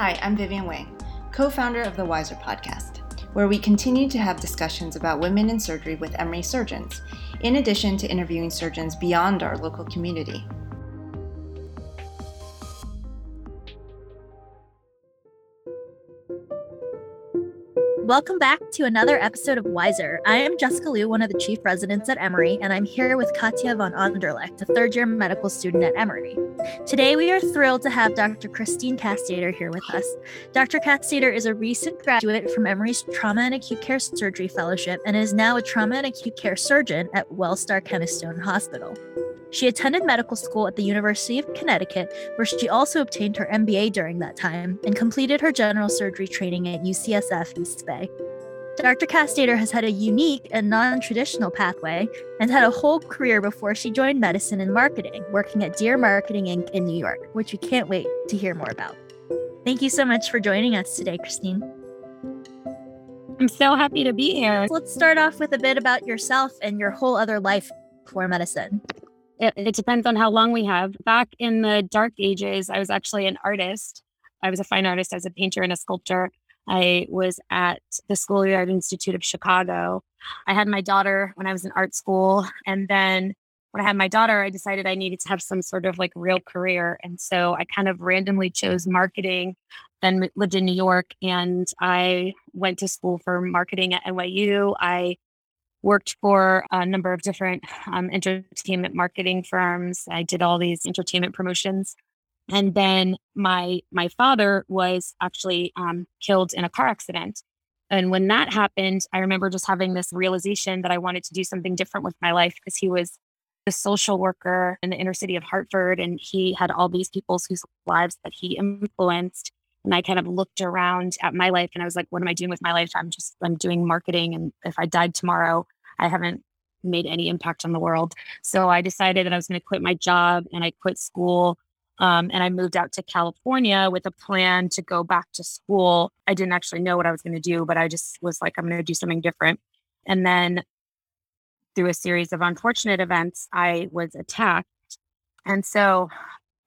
Hi, I'm Vivian Wang, co founder of the Wiser podcast, where we continue to have discussions about women in surgery with Emory surgeons, in addition to interviewing surgeons beyond our local community. Welcome back to another episode of Wiser. I am Jessica Liu, one of the chief residents at Emory, and I'm here with Katja von Anderlecht, a third year medical student at Emory. Today, we are thrilled to have Dr. Christine Castater here with us. Dr. Castater is a recent graduate from Emory's Trauma and Acute Care Surgery Fellowship and is now a trauma and acute care surgeon at Wellstar Kennestone Hospital. She attended medical school at the University of Connecticut, where she also obtained her MBA during that time and completed her general surgery training at UCSF East Bay. Dr. Castater has had a unique and non traditional pathway and had a whole career before she joined medicine and marketing, working at Dear Marketing Inc. in New York, which we can't wait to hear more about. Thank you so much for joining us today, Christine. I'm so happy to be here. Let's start off with a bit about yourself and your whole other life before medicine it, it depends on how long we have. Back in the dark ages, I was actually an artist. I was a fine artist as a painter and a sculptor. I was at the School of the Art Institute of Chicago. I had my daughter when I was in art school. And then when I had my daughter, I decided I needed to have some sort of like real career. And so I kind of randomly chose marketing, then lived in New York and I went to school for marketing at NYU. I worked for a number of different um, entertainment marketing firms. I did all these entertainment promotions. And then my my father was actually um, killed in a car accident. And when that happened, I remember just having this realization that I wanted to do something different with my life because he was a social worker in the inner city of Hartford, and he had all these people's whose lives that he influenced. And I kind of looked around at my life and I was like, what am I doing with my life? I'm just, I'm doing marketing. And if I died tomorrow, I haven't made any impact on the world. So I decided that I was going to quit my job and I quit school. Um, and I moved out to California with a plan to go back to school. I didn't actually know what I was going to do, but I just was like, I'm going to do something different. And then through a series of unfortunate events, I was attacked. And so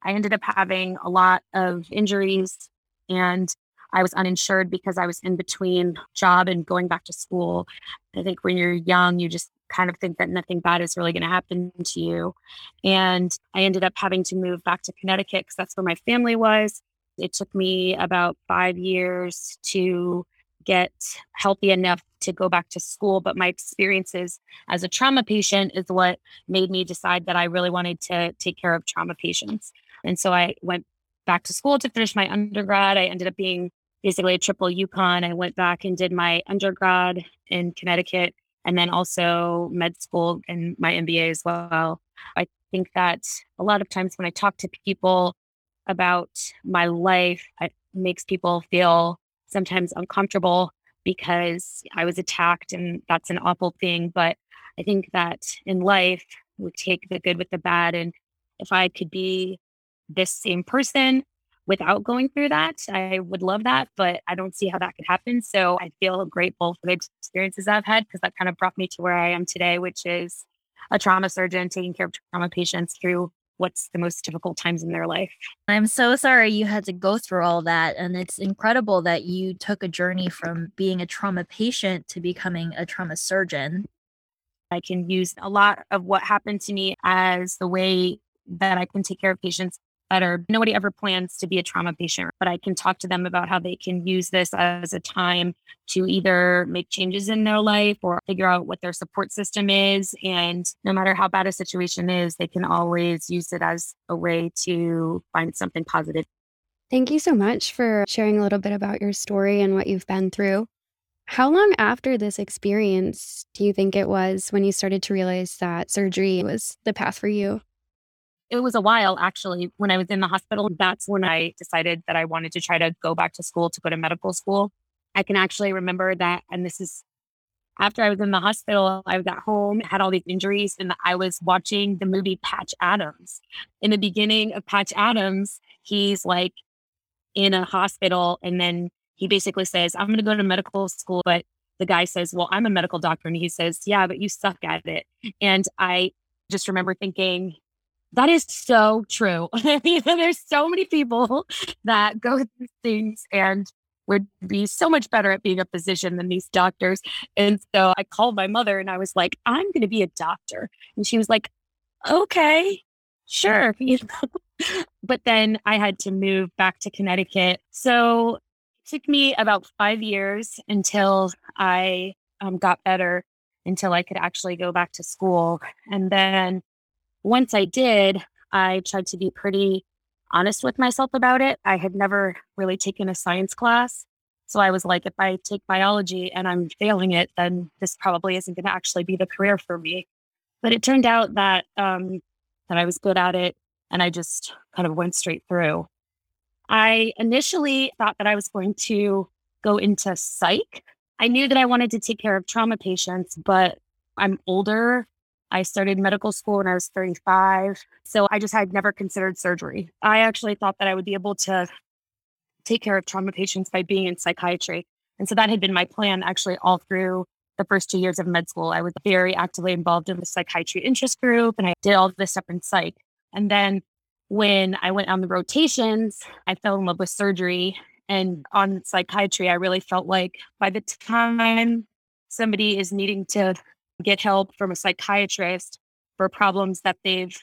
I ended up having a lot of injuries and I was uninsured because I was in between job and going back to school. I think when you're young, you just kind of think that nothing bad is really going to happen to you. And I ended up having to move back to Connecticut because that's where my family was. It took me about five years to get healthy enough to go back to school. But my experiences as a trauma patient is what made me decide that I really wanted to take care of trauma patients. And so I went back to school to finish my undergrad. I ended up being basically a triple UConn. I went back and did my undergrad in Connecticut and then also med school and my MBA as well. I think that a lot of times when I talk to people about my life, it makes people feel sometimes uncomfortable because I was attacked and that's an awful thing. But I think that in life, we take the good with the bad. And if I could be this same person without going through that. I would love that, but I don't see how that could happen. So I feel grateful for the experiences I've had because that kind of brought me to where I am today, which is a trauma surgeon taking care of trauma patients through what's the most difficult times in their life. I'm so sorry you had to go through all that. And it's incredible that you took a journey from being a trauma patient to becoming a trauma surgeon. I can use a lot of what happened to me as the way that I can take care of patients better. Nobody ever plans to be a trauma patient, but I can talk to them about how they can use this as a time to either make changes in their life or figure out what their support system is. And no matter how bad a situation is, they can always use it as a way to find something positive. Thank you so much for sharing a little bit about your story and what you've been through. How long after this experience do you think it was when you started to realize that surgery was the path for you? It was a while actually when I was in the hospital. That's when I decided that I wanted to try to go back to school to go to medical school. I can actually remember that. And this is after I was in the hospital, I was at home, had all these injuries, and I was watching the movie Patch Adams. In the beginning of Patch Adams, he's like in a hospital, and then he basically says, I'm going to go to medical school. But the guy says, Well, I'm a medical doctor. And he says, Yeah, but you suck at it. And I just remember thinking, That is so true. There's so many people that go through things and would be so much better at being a physician than these doctors. And so I called my mother and I was like, I'm going to be a doctor. And she was like, okay, sure. but then I had to move back to Connecticut. So it took me about five years until I um, got better, until I could actually go back to school. And then once I did, I tried to be pretty honest with myself about it. I had never really taken a science class. So I was like, if I take biology and I'm failing it, then this probably isn't going to actually be the career for me. But it turned out that um, that I was good at it, and I just kind of went straight through. I initially thought that I was going to go into psych. I knew that I wanted to take care of trauma patients, but I'm older. I started medical school when I was 35. So I just had never considered surgery. I actually thought that I would be able to take care of trauma patients by being in psychiatry. And so that had been my plan actually all through the first two years of med school. I was very actively involved in the psychiatry interest group and I did all this stuff in psych. And then when I went on the rotations, I fell in love with surgery. And on psychiatry, I really felt like by the time somebody is needing to get help from a psychiatrist for problems that they've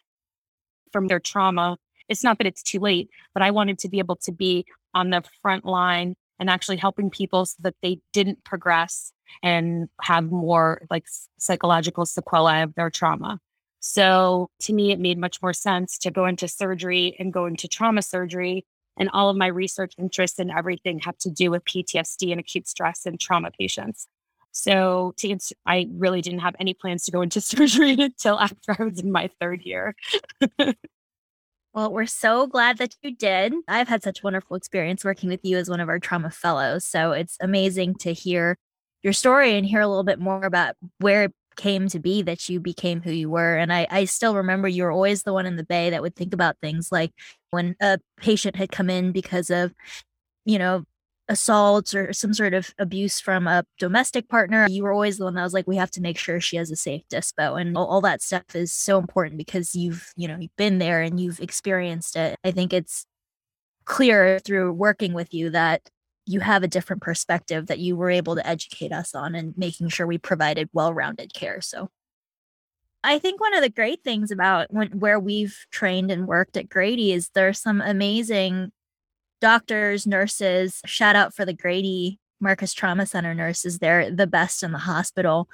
from their trauma, it's not that it's too late, but I wanted to be able to be on the front line and actually helping people so that they didn't progress and have more like psychological sequelae of their trauma. So to me, it made much more sense to go into surgery and go into trauma surgery. And all of my research interests and everything have to do with PTSD and acute stress and trauma patients. So to answer, I really didn't have any plans to go into surgery until after I was in my third year. Well, we're so glad that you did. I've had such wonderful experience working with you as one of our trauma fellows. So it's amazing to hear your story and hear a little bit more about where it came to be that you became who you were. And I, I still remember you were always the one in the bay that would think about things like when a patient had come in because of, you know, assault or some sort of abuse from a domestic partner, you were always the one that was like, we have to make sure she has a safe dispo. And all, all that stuff is so important because you've, you know, you've been there and you've experienced it. I think it's clear through working with you that you have a different perspective that you were able to educate us on and making sure we provided well-rounded care. So I think one of the great things about when, where we've trained and worked at Grady is there's some amazing doctors, nurses, shout out for the Grady Marcus Trauma Center nurses. They're the best in the hospital.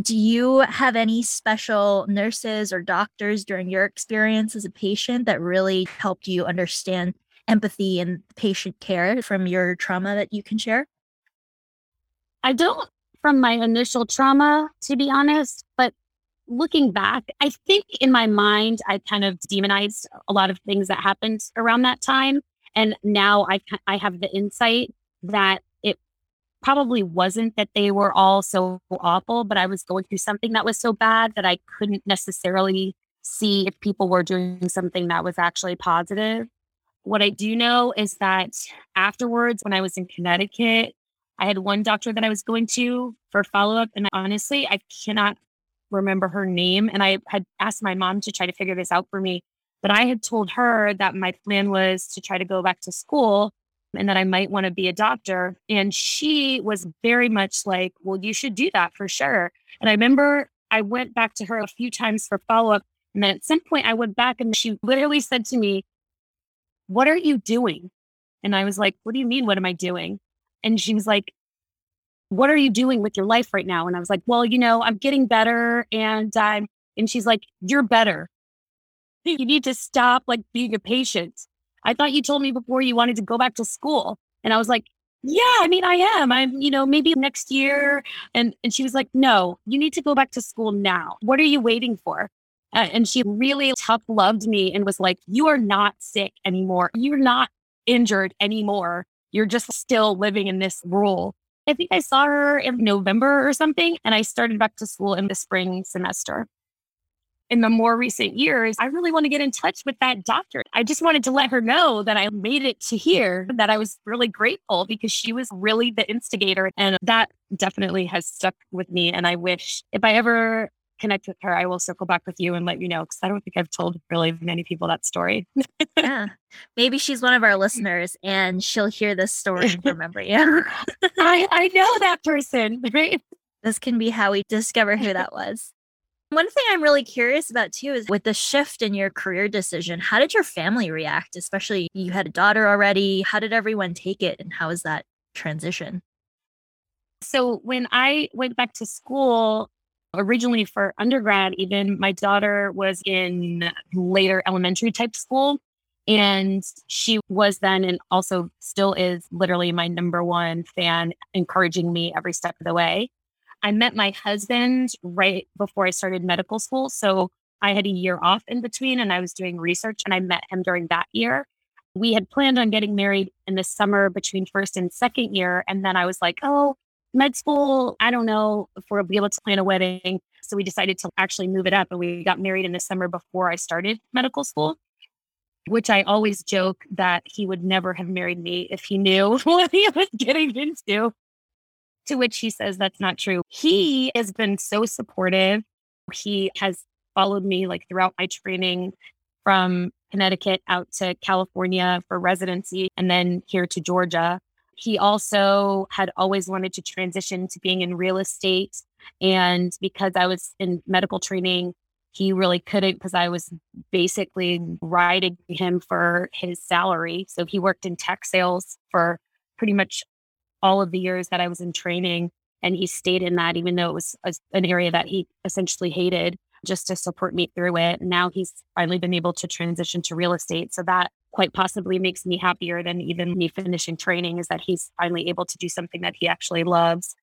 Do you have any special nurses or doctors during your experience as a patient that really helped you understand empathy and patient care from your trauma that you can share? I don't from my initial trauma, to be honest, but looking back, I think in my mind, I kind of demonized a lot of things that happened around that time. And now I, I have the insight that it probably wasn't that they were all so awful, but I was going through something that was so bad that I couldn't necessarily see if people were doing something that was actually positive. What I do know is that afterwards, when I was in Connecticut, I had one doctor that I was going to for follow up. And honestly, I cannot remember her name. And I had asked my mom to try to figure this out for me. But I had told her that my plan was to try to go back to school and that I might want to be a doctor. And she was very much like, well, you should do that for sure. And I remember I went back to her a few times for follow up. And then at some point I went back and she literally said to me, What are you doing? And I was like, What do you mean? What am I doing? And she was like, What are you doing with your life right now? And I was like, Well, you know, I'm getting better. And I'm, and she's like, You're better you need to stop like being a patient. I thought you told me before you wanted to go back to school. And I was like, yeah, I mean, I am. I'm, you know, maybe next year. And and she was like, no, you need to go back to school now. What are you waiting for? Uh, and she really tough loved me and was like, you are not sick anymore. You're not injured anymore. You're just still living in this role. I think I saw her in November or something, and I started back to school in the spring semester in the more recent years, I really want to get in touch with that doctor. I just wanted to let her know that I made it to here, that I was really grateful because she was really the instigator. And that definitely has stuck with me. And I wish if I ever connect with her, I will circle back with you and let you know because I don't think I've told really many people that story. yeah. Maybe she's one of our listeners and she'll hear this story and remember you. I, I know that person, right? This can be how we discover who that was. One thing I'm really curious about too is with the shift in your career decision, how did your family react? Especially you had a daughter already. How did everyone take it and how was that transition? So when I went back to school, originally for undergrad, even my daughter was in later elementary type school. And she was then and also still is literally my number one fan, encouraging me every step of the way. I met my husband right before I started medical school. So I had a year off in between and I was doing research and I met him during that year. We had planned on getting married in the summer between first and second year. And then I was like, oh, med school, I don't know if we'll be able to plan a wedding. So we decided to actually move it up and we got married in the summer before I started medical school, which I always joke that he would never have married me if he knew what he was getting into. To which he says that's not true. He has been so supportive. He has followed me like throughout my training from Connecticut out to California for residency and then here to Georgia. He also had always wanted to transition to being in real estate. And because I was in medical training, he really couldn't because I was basically riding him for his salary. So he worked in tech sales for pretty much all of the years that I was in training. And he stayed in that, even though it was a, an area that he essentially hated, just to support me through it. Now he's finally been able to transition to real estate. So that quite possibly makes me happier than even me finishing training is that he's finally able to do something that he actually loves.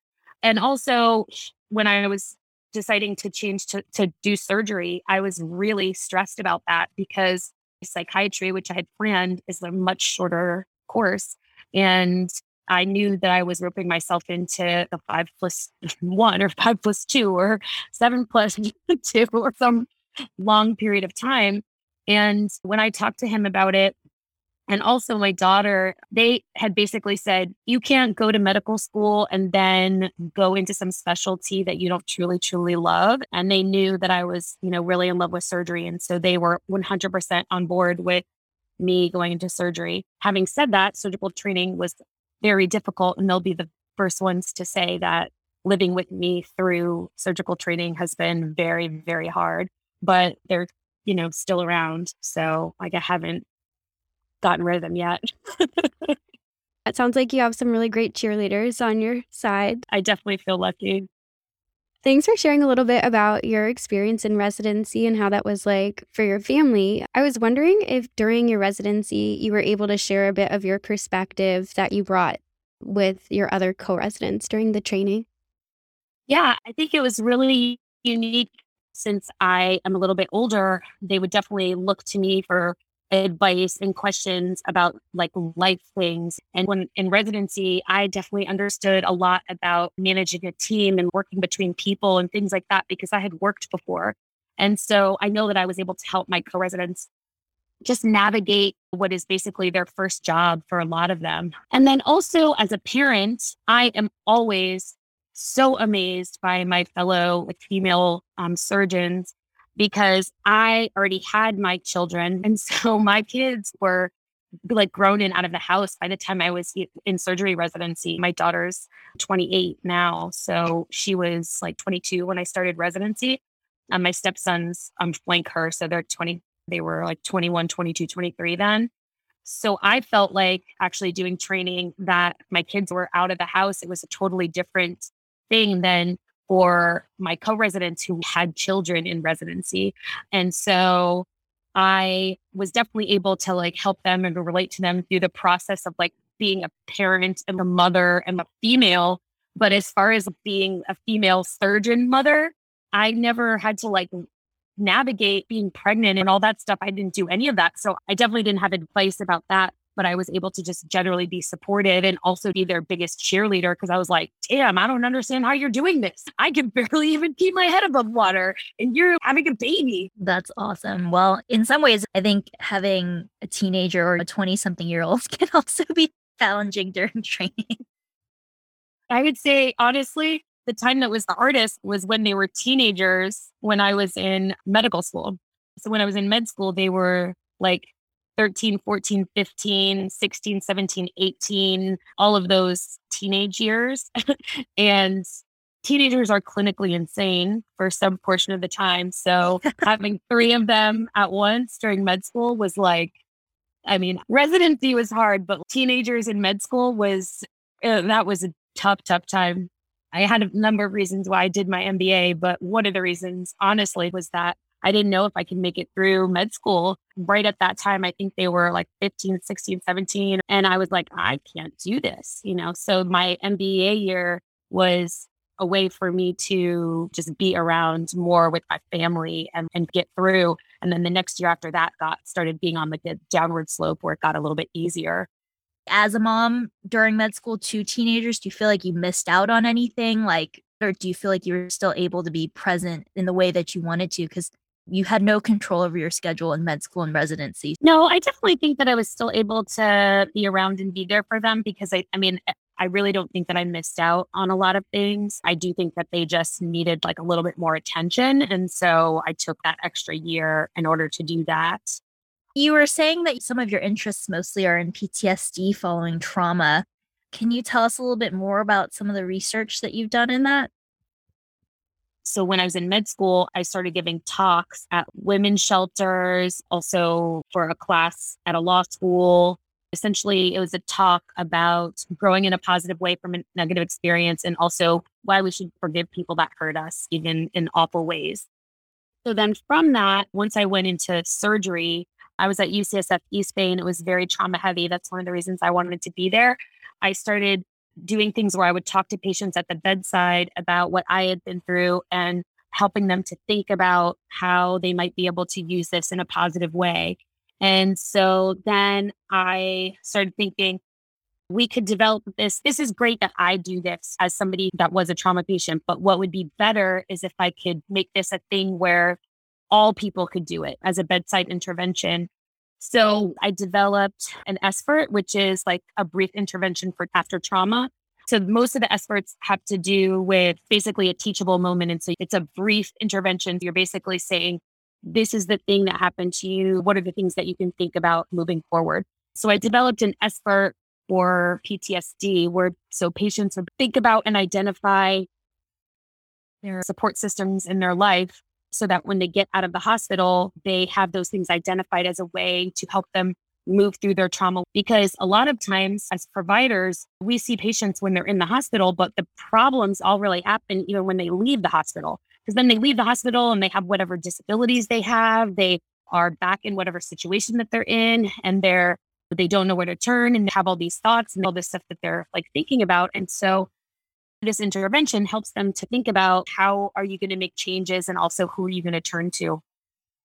And also, when I was deciding to change to, to do surgery, I was really stressed about that because psychiatry, which I had planned, is a much shorter course. And I knew that I was roping myself into the five plus one or five plus two or seven plus two or some long period of time. And when I talked to him about it, and also my daughter, they had basically said, you can't go to medical school and then go into some specialty that you don't truly, truly love. And they knew that I was, you know, really in love with surgery. And so they were 100% on board with me going into surgery. Having said that, surgical training was very difficult. And they'll be the first ones to say that living with me through surgical training has been very, very hard, but they're, you know, still around. So like I haven't gotten rid of them yet. it sounds like you have some really great cheerleaders on your side. I definitely feel lucky. Thanks for sharing a little bit about your experience in residency and how that was like for your family. I was wondering if during your residency you were able to share a bit of your perspective that you brought with your other co residents during the training. Yeah, I think it was really unique since I am a little bit older. They would definitely look to me for advice and questions about like life things. And when in residency, I definitely understood a lot about managing a team and working between people and things like that because I had worked before. And so I know that I was able to help my co residents just navigate what is basically their first job for a lot of them. And then also as a parent, I am always so amazed by my fellow like, female um, surgeons because I already had my children. And so my kids were like grown and out of the house by the time I was in surgery residency. My daughter's 28 now. So she was like 22 when I started residency. And my stepsons um, flank her. So they're 20, they were like 21, 22, 23 then. So I felt like actually doing training that my kids were out of the house. It was a totally different thing than for my co-residents who had children in residency. And so I was definitely able to like help them and relate to them through the process of like being a parent and a mother and a female. But as far as being a female surgeon mother, I never had to like navigate being pregnant and all that stuff. I didn't do any of that. So I definitely didn't have advice about that but I was able to just generally be supportive and also be their biggest cheerleader because I was like, damn, I don't understand how you're doing this. I can barely even keep my head above water and you're having a baby. That's awesome. Well, in some ways, I think having a teenager or a 20 something year old can also be challenging during training. I would say, honestly, the time that was the hardest was when they were teenagers when I was in medical school. So when I was in med school, they were like 13, 14, 15, 16, 17, 18, all of those teenage years. and teenagers are clinically insane for some portion of the time. So having three of them at once during med school was like, I mean, residency was hard, but teenagers in med school was, uh, that was a tough, tough time. I had a number of reasons why I did my MBA, but one of the reasons, honestly, was that I didn't know if I could make it through med school. Right at that time, I think they were like 15, 16, 17. And I was like, I can't do this, you know? So my MBA year was a way for me to just be around more with my family and, and get through. And then the next year after that got started being on the downward slope where it got a little bit easier. As a mom during med school to teenagers, do you feel like you missed out on anything? Like, or do you feel like you were still able to be present in the way that you wanted to? Because you had no control over your schedule in med school and residency. No, I definitely think that I was still able to be around and be there for them because I, I mean, eh, I really don't think that I missed out on a lot of things. I do think that they just needed like a little bit more attention. And so I took that extra year in order to do that. You were saying that some of your interests mostly are in PTSD following trauma. Can you tell us a little bit more about some of the research that you've done in that? So when I was in med school, I started giving talks at women's shelters, also for a class at a law school. Essentially, it was a talk about growing in a positive way from a negative experience and also why we should forgive people that hurt us, even in awful ways. So then from that, once I went into surgery, I was at UCSF East Bay and it was very trauma heavy. That's one of the reasons I wanted to be there. I started doing things where I would talk to patients at the bedside about what I had been through and helping them to think about how they might be able to use this in a positive way. And so then I started thinking, we could develop this. This is great that I do this as somebody that was a trauma patient, but what would be better is if I could make this a thing where all people could do it as a bedside intervention so I developed an SBIRT, which is like a brief intervention for after trauma. So most of the SBIRTs have to do with basically a teachable moment. And so it's a brief intervention. You're basically saying, this is the thing that happened to you. What are the things that you can think about moving forward? So I developed an SBIRT for PTSD where so patients would think about and identify their support systems in their life so that when they get out of the hospital, they have those things identified as a way to help them move through their trauma. Because a lot of times, as providers, we see patients when they're in the hospital, but the problems all really happen even when they leave the hospital. Because then they leave the hospital and they have whatever disabilities they have, they are back in whatever situation that they're in, and they're they don't know where to turn and have all these thoughts and all this stuff that they're like thinking about. And so this intervention helps them to think about how are you going to make changes and also who are you going to turn to.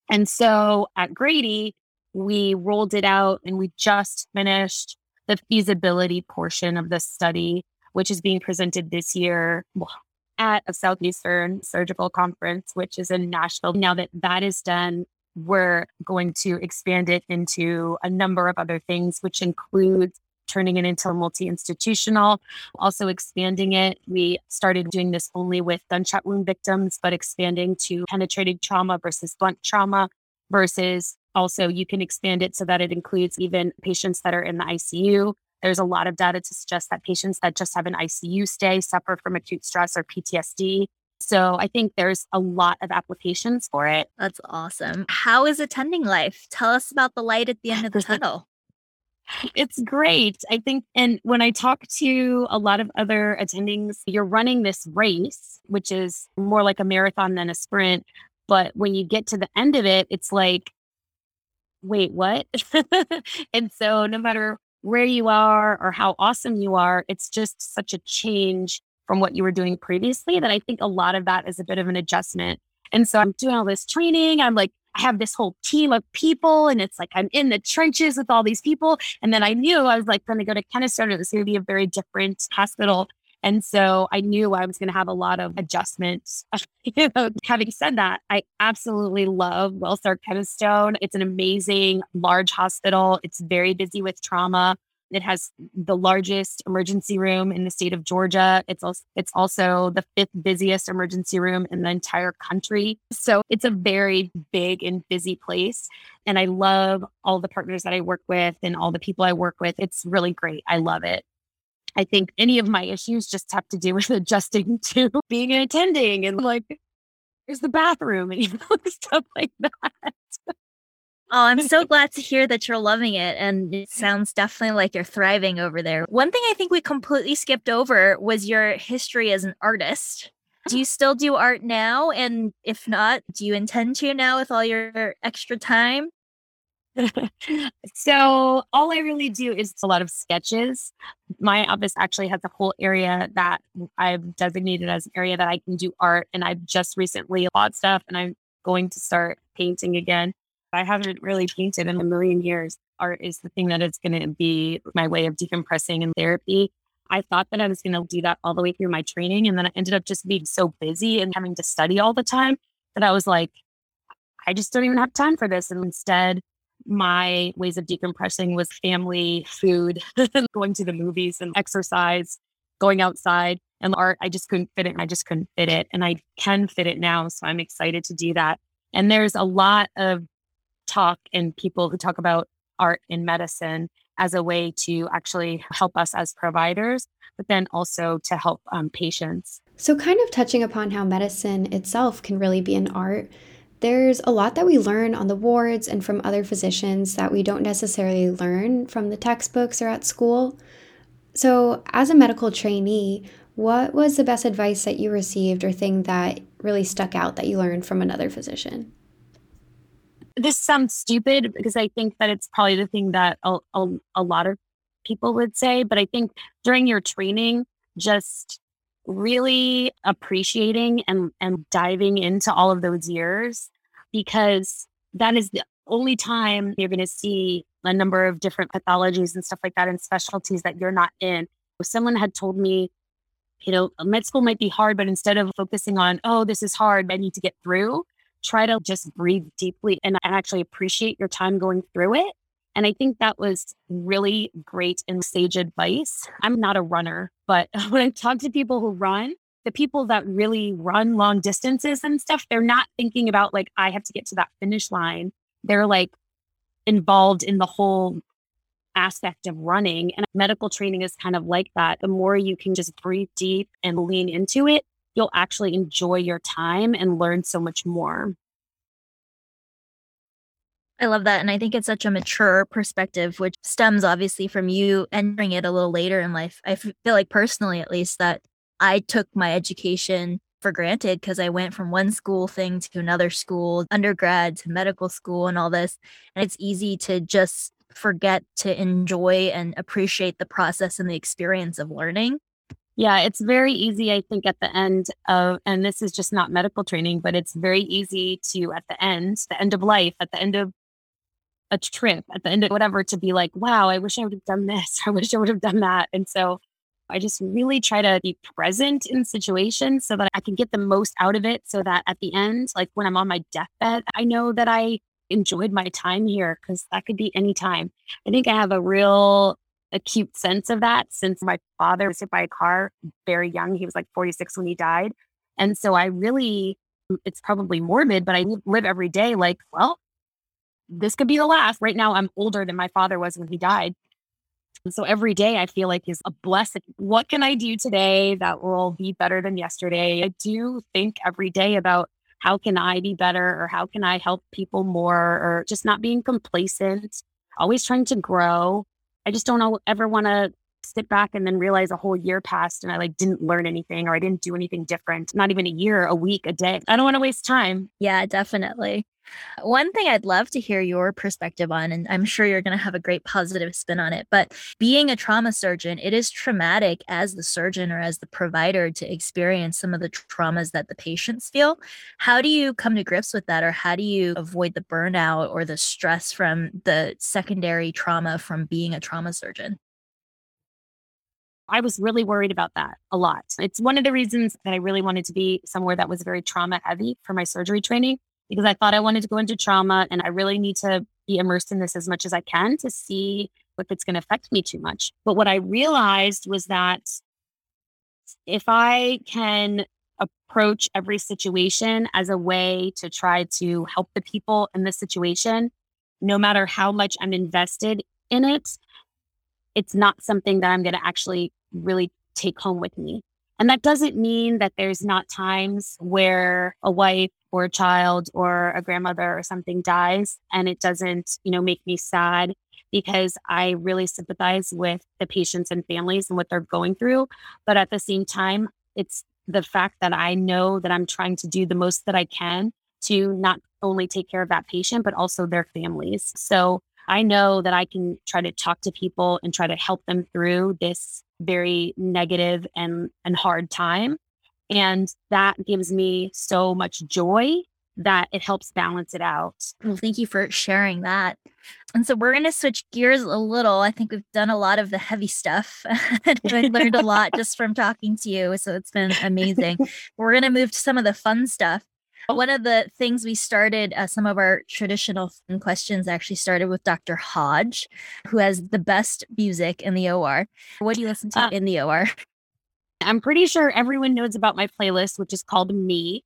And so at Grady, we rolled it out and we just finished the feasibility portion of the study, which is being presented this year at a Southeastern Surgical Conference, which is in Nashville. Now that that is done, we're going to expand it into a number of other things, which includes turning it into a multi institutional, also expanding it. We started doing this only with gunshot wound victims, but expanding to penetrating trauma versus blunt trauma versus also you can expand it so that it includes even patients that are in the ICU. There's a lot of data to suggest that patients that just have an ICU stay suffer from acute stress or PTSD. So I think there's a lot of applications for it. That's awesome. How is attending life? Tell us about the light at the end of the tunnel it's great. I think, and when I talk to a lot of other attendings, you're running this race, which is more like a marathon than a sprint. But when you get to the end of it, it's like, wait, what? and so, no matter where you are or how awesome you are, it's just such a change from what you were doing previously that I think a lot of that is a bit of an adjustment. And so I'm doing all this training. I'm like, I have this whole team of people and it's like I'm in the trenches with all these people. And then I knew I was like going to go to Kennestone. It was going to be a very different hospital. And so I knew I was going to have a lot of adjustments. having said that, I absolutely love Wellstar Kennestone. It's an amazing large hospital. It's very busy with trauma. It has the largest emergency room in the state of Georgia. It's also, it's also the fifth busiest emergency room in the entire country. So it's a very big and busy place. And I love all the partners that I work with and all the people I work with. It's really great. I love it. I think any of my issues just have to do with adjusting to being an attending and like, there's the bathroom and stuff like that. Oh, I'm so glad to hear that you're loving it. And it sounds definitely like you're thriving over there. One thing I think we completely skipped over was your history as an artist. Do you still do art now? And if not, do you intend to now with all your extra time? so, all I really do is a lot of sketches. My office actually has a whole area that I've designated as an area that I can do art. And I've just recently bought stuff and I'm going to start painting again. I haven't really painted in a million years. Art is the thing that is going to be my way of decompressing and therapy. I thought that I was going to do that all the way through my training. And then I ended up just being so busy and having to study all the time that I was like, I just don't even have time for this. And instead, my ways of decompressing was family, food, going to the movies and exercise, going outside. And art, I just couldn't fit it. I just couldn't fit it. And I can fit it now. So I'm excited to do that. And there's a lot of talk and people who talk about art in medicine as a way to actually help us as providers, but then also to help um, patients. So, kind of touching upon how medicine itself can really be an art, there's a lot that we learn on the wards and from other physicians that we don't necessarily learn from the textbooks or at school. So, as a medical trainee, what was the best advice that you received or thing that really stuck out that you learned from another physician? This sounds stupid because I think that it's probably the thing that a, a, a lot of people would say, but I think during your training, just really appreciating and, and diving into all of those years because that is the only time you're going to see a number of different pathologies and stuff like that and specialties that you're not in. If someone had told me, you know, med school might be hard, but instead of focusing on, oh, this is hard, I need to get through, try to just breathe deeply and I actually appreciate your time going through it. And I think that was really great and sage advice. I'm not a runner, but when I talk to people who run, the people that really run long distances and stuff, they're not thinking about like, I have to get to that finish line. They're like involved in the whole aspect of running. And medical training is kind of like that. The more you can just breathe deep and lean into it, you'll actually enjoy your time and learn so much more. I love that. And I think it's such a mature perspective, which stems obviously from you entering it a little later in life. I feel like personally, at least, that I took my education for granted because I went from one school thing to another school, undergrad to medical school, and all this. And it's easy to just forget to enjoy and appreciate the process and the experience of learning. Yeah, it's very easy, I think, at the end of, and this is just not medical training, but it's very easy to, at the end, the end of life, at the end of a trip, at the end of whatever, to be like, wow, I wish I would have done this. I wish I would have done that. And so I just really try to be present in situations so that I can get the most out of it. So that at the end, like when I'm on my deathbed, I know that I enjoyed my time here because that could be any time. I think I have a real acute sense of that since my father was hit by a car very young. He was like 46 when he died. And so I really, it's probably morbid, but I live every day like, well, this could be the last. Right now, I'm older than my father was when he died. And so every day I feel like is a blessing. What can I do today that will be better than yesterday? I do think every day about how can I be better or how can I help people more or just not being complacent, always trying to grow. I just don't ever want to sit back and then realize a whole year passed and I like didn't learn anything or I didn't do anything different. Not even a year, a week, a day. I don't want to waste time. Yeah, definitely. One thing I'd love to hear your perspective on, and I'm sure you're going to have a great positive spin on it, but being a trauma surgeon, it is traumatic as the surgeon or as the provider to experience some of the traumas that the patients feel. How do you come to grips with that, or how do you avoid the burnout or the stress from the secondary trauma from being a trauma surgeon? I was really worried about that a lot. It's one of the reasons that I really wanted to be somewhere that was very trauma heavy for my surgery training because I thought I wanted to go into trauma and I really need to be immersed in this as much as I can to see if it's going to affect me too much. But what I realized was that if I can approach every situation as a way to try to help the people in the situation, no matter how much I'm invested in it, it's not something that I'm going to actually really take home with me. And that doesn't mean that there's not times where a wife or a child or a grandmother or something dies and it doesn't, you know, make me sad because I really sympathize with the patients and families and what they're going through. But at the same time, it's the fact that I know that I'm trying to do the most that I can to not only take care of that patient, but also their families. So I know that I can try to talk to people and try to help them through this very negative and, and hard time. And that gives me so much joy that it helps balance it out. Well, thank you for sharing that. And so we're going to switch gears a little. I think we've done a lot of the heavy stuff. I learned a lot just from talking to you. So it's been amazing. we're going to move to some of the fun stuff. One of the things we started, uh, some of our traditional questions actually started with Dr. Hodge, who has the best music in the OR. What do you listen to uh, in the OR? I'm pretty sure everyone knows about my playlist, which is called Me.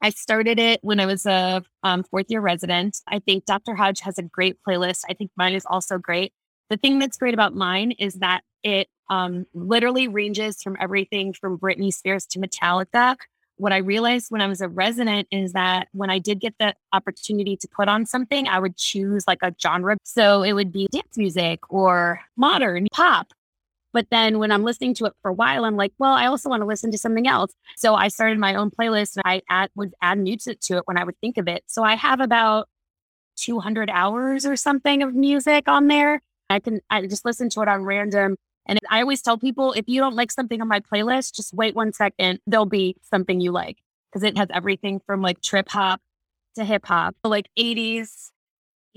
I started it when I was a um, fourth year resident. I think Dr. Hodge has a great playlist. I think mine is also great. The thing that's great about mine is that it um, literally ranges from everything from Britney Spears to Metallica. What I realized when I was a resident is that when I did get the opportunity to put on something, I would choose like a genre. So it would be dance music or modern pop but then when I'm listening to it for a while, I'm like, well, I also want to listen to something else. So I started my own playlist and I add, would add music to it when I would think of it. So I have about 200 hours or something of music on there. I can, I just listen to it on random. And I always tell people if you don't like something on my playlist, just wait one second. There'll be something you like because it has everything from like trip hop to hip hop, like 80s,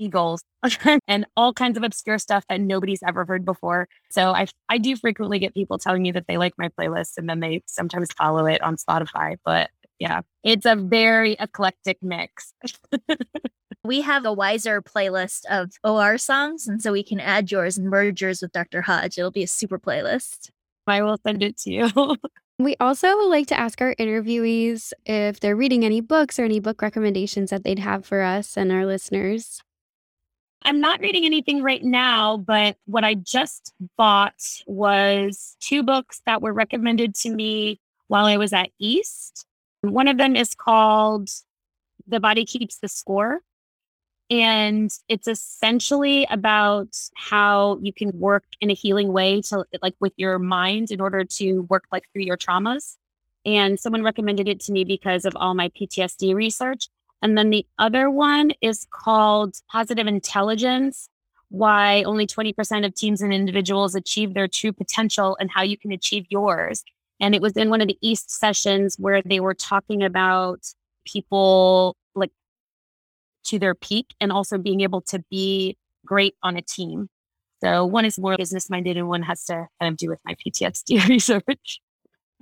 Eagles, and all kinds of obscure stuff that nobody's ever heard before. So I I do frequently get people telling me that they like my playlist and then they sometimes follow it on Spotify. But yeah, it's a very eclectic mix. we have a wiser playlist of OR songs, and so we can add yours and merge yours with Dr. Hodge. It'll be a super playlist. I will send it to you. We also like to ask our interviewees if they're reading any books or any book recommendations that they'd have for us and our listeners. I'm not reading anything right now, but what I just bought was two books that were recommended to me while I was at East. One of them is called The Body Keeps the Score. And it's essentially about how you can work in a healing way to like with your mind in order to work like through your traumas. And someone recommended it to me because of all my PTSD research. And then the other one is called Positive Intelligence Why Only 20% of Teams and Individuals Achieve Their True Potential and How You Can Achieve Yours. And it was in one of the East sessions where they were talking about people like to their peak and also being able to be great on a team. So one is more business minded and one has to kind of do with my PTSD research.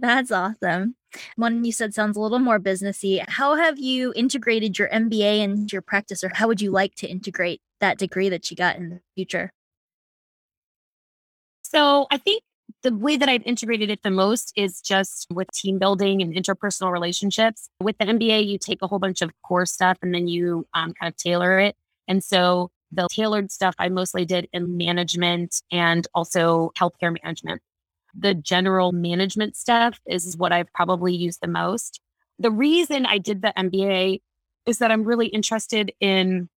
That's awesome. One you said sounds a little more businessy. How have you integrated your MBA into your practice, or how would you like to integrate that degree that you got in the future? So I think the way that I've integrated it the most is just with team building and interpersonal relationships. With the MBA, you take a whole bunch of core stuff and then you um, kind of tailor it. And so the tailored stuff I mostly did in management and also healthcare management the general management stuff is what I've probably used the most. The reason I did the MBA is that I'm really interested in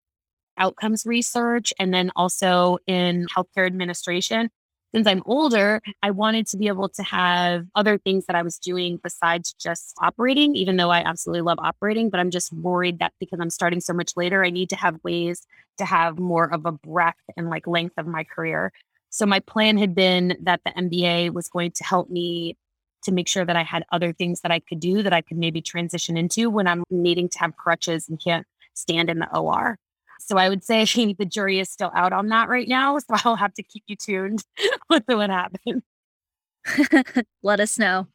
outcomes research and then also in healthcare administration. Since I'm older, I wanted to be able to have other things that I was doing besides just operating, even though I absolutely love operating. But I'm just worried that because I'm starting so much later, I need to have ways to have more of a breadth and like length of my career. So my plan had been that the MBA was going to help me to make sure that I had other things that I could do that I could maybe transition into when I'm needing to have crutches and can't stand in the OR. So I would say the jury is still out on that right now. So I'll have to keep you tuned with what happens. Let us know.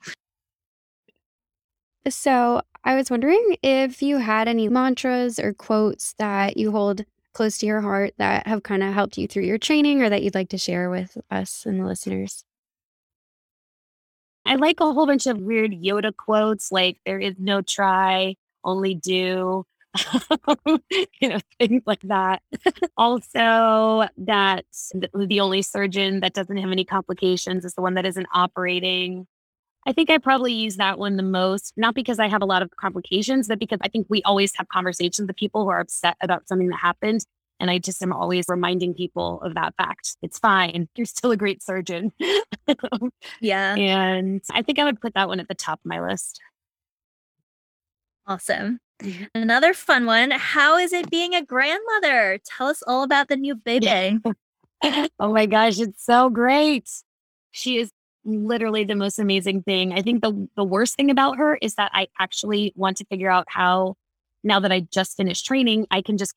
So I was wondering if you had any mantras or quotes that you hold close to your heart that have kind of helped you through your training or that you'd like to share with us and the listeners? I like a whole bunch of weird Yoda quotes like, there is no try, only do. you know, things like that. also, that the only surgeon that doesn't have any complications is the one that isn't operating. I think I probably use that one the most, not because I have a lot of complications, but because I think we always have conversations with people who are upset about something that happened. And I just am always reminding people of that fact. It's fine. You're still a great surgeon. yeah. And I think I would put that one at the top of my list. Awesome. Mm-hmm. Another fun one. How is it being a grandmother? Tell us all about the new baby. oh my gosh, it's so great. She is literally the most amazing thing. I think the the worst thing about her is that I actually want to figure out how now that I just finished training, I can just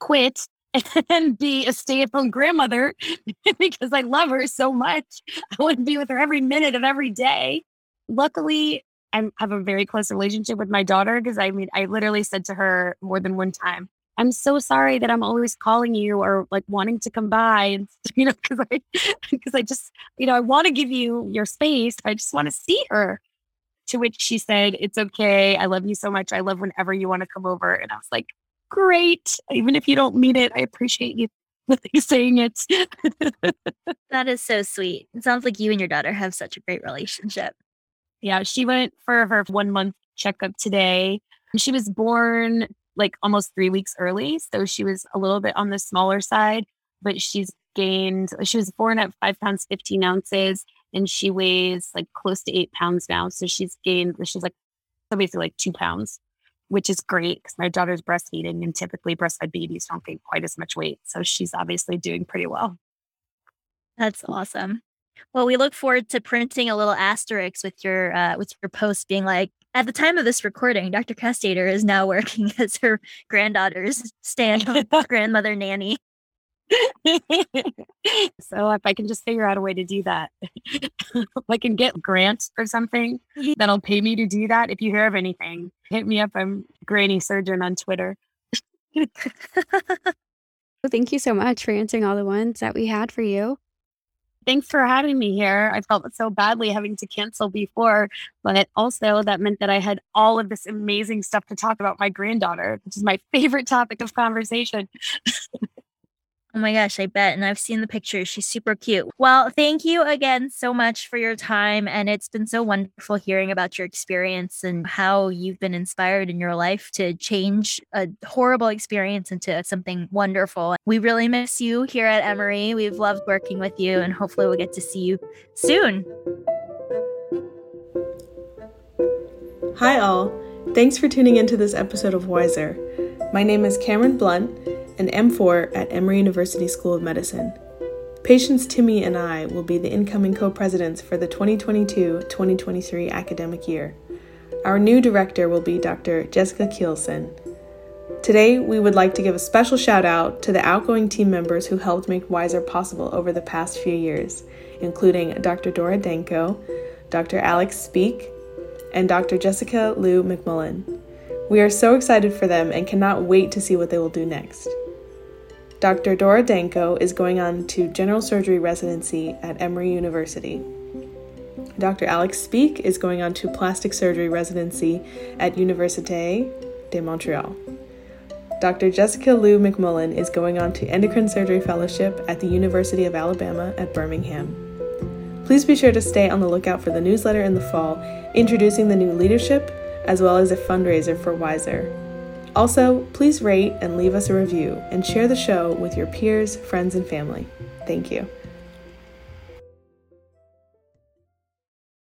quit and be a stay-at-home grandmother because I love her so much. I want to be with her every minute of every day. Luckily, I have a very close relationship with my daughter because I mean, I literally said to her more than one time, I'm so sorry that I'm always calling you or like wanting to come by and you know because I because I just you know I want to give you your space I just want to see her. To which she said it's okay. I love you so much. I love whenever you want to come over. And I was like great. Even if you don't mean it I appreciate you saying it. That is so sweet. It sounds like you and your daughter have such a great relationship. Yeah, she went for her one month checkup today. She was born like almost three weeks early. So she was a little bit on the smaller side, but she's gained, she was born at five pounds, 15 ounces, and she weighs like close to eight pounds now. So she's gained, she's like, so basically like two pounds, which is great because my daughter's breastfeeding and typically breastfed babies don't gain quite as much weight. So she's obviously doing pretty well. That's awesome. Well, we look forward to printing a little asterisk with your uh, with your post being like, at the time of this recording, Dr. Castater is now working as her granddaughter's stand grandmother nanny. so if I can just figure out a way to do that, if I can get grants or something that'll pay me to do that. If you hear of anything, hit me up. I'm Granny Surgeon on Twitter. Thank you so much for answering all the ones that we had for you thanks for having me here. I felt so badly having to cancel before, but also that meant that I had all of this amazing stuff to talk about my granddaughter, which is my favorite topic of conversation. Oh my gosh, I bet. And I've seen the pictures. She's super cute. Well, thank you again so much for your time. And it's been so wonderful hearing about your experience and how you've been inspired in your life to change a horrible experience into something wonderful. We really miss you here at Emory. We've loved working with you, and hopefully, we'll get to see you soon. Hi, all. Thanks for tuning into this episode of Wiser. My name is Cameron Blunt and M4 at Emory University School of Medicine. Patience Timmy and I will be the incoming co presidents for the 2022 2023 academic year. Our new director will be Dr. Jessica Kielsen. Today, we would like to give a special shout out to the outgoing team members who helped make Wiser possible over the past few years, including Dr. Dora Danko, Dr. Alex Speak, and Dr. Jessica Lou McMullen. We are so excited for them and cannot wait to see what they will do next. Dr. Dora Danko is going on to general surgery residency at Emory University. Dr. Alex Speak is going on to plastic surgery residency at Université de Montreal. Dr. Jessica Lou McMullen is going on to endocrine surgery fellowship at the University of Alabama at Birmingham. Please be sure to stay on the lookout for the newsletter in the fall introducing the new leadership as well as a fundraiser for Wiser. Also, please rate and leave us a review and share the show with your peers, friends, and family. Thank you.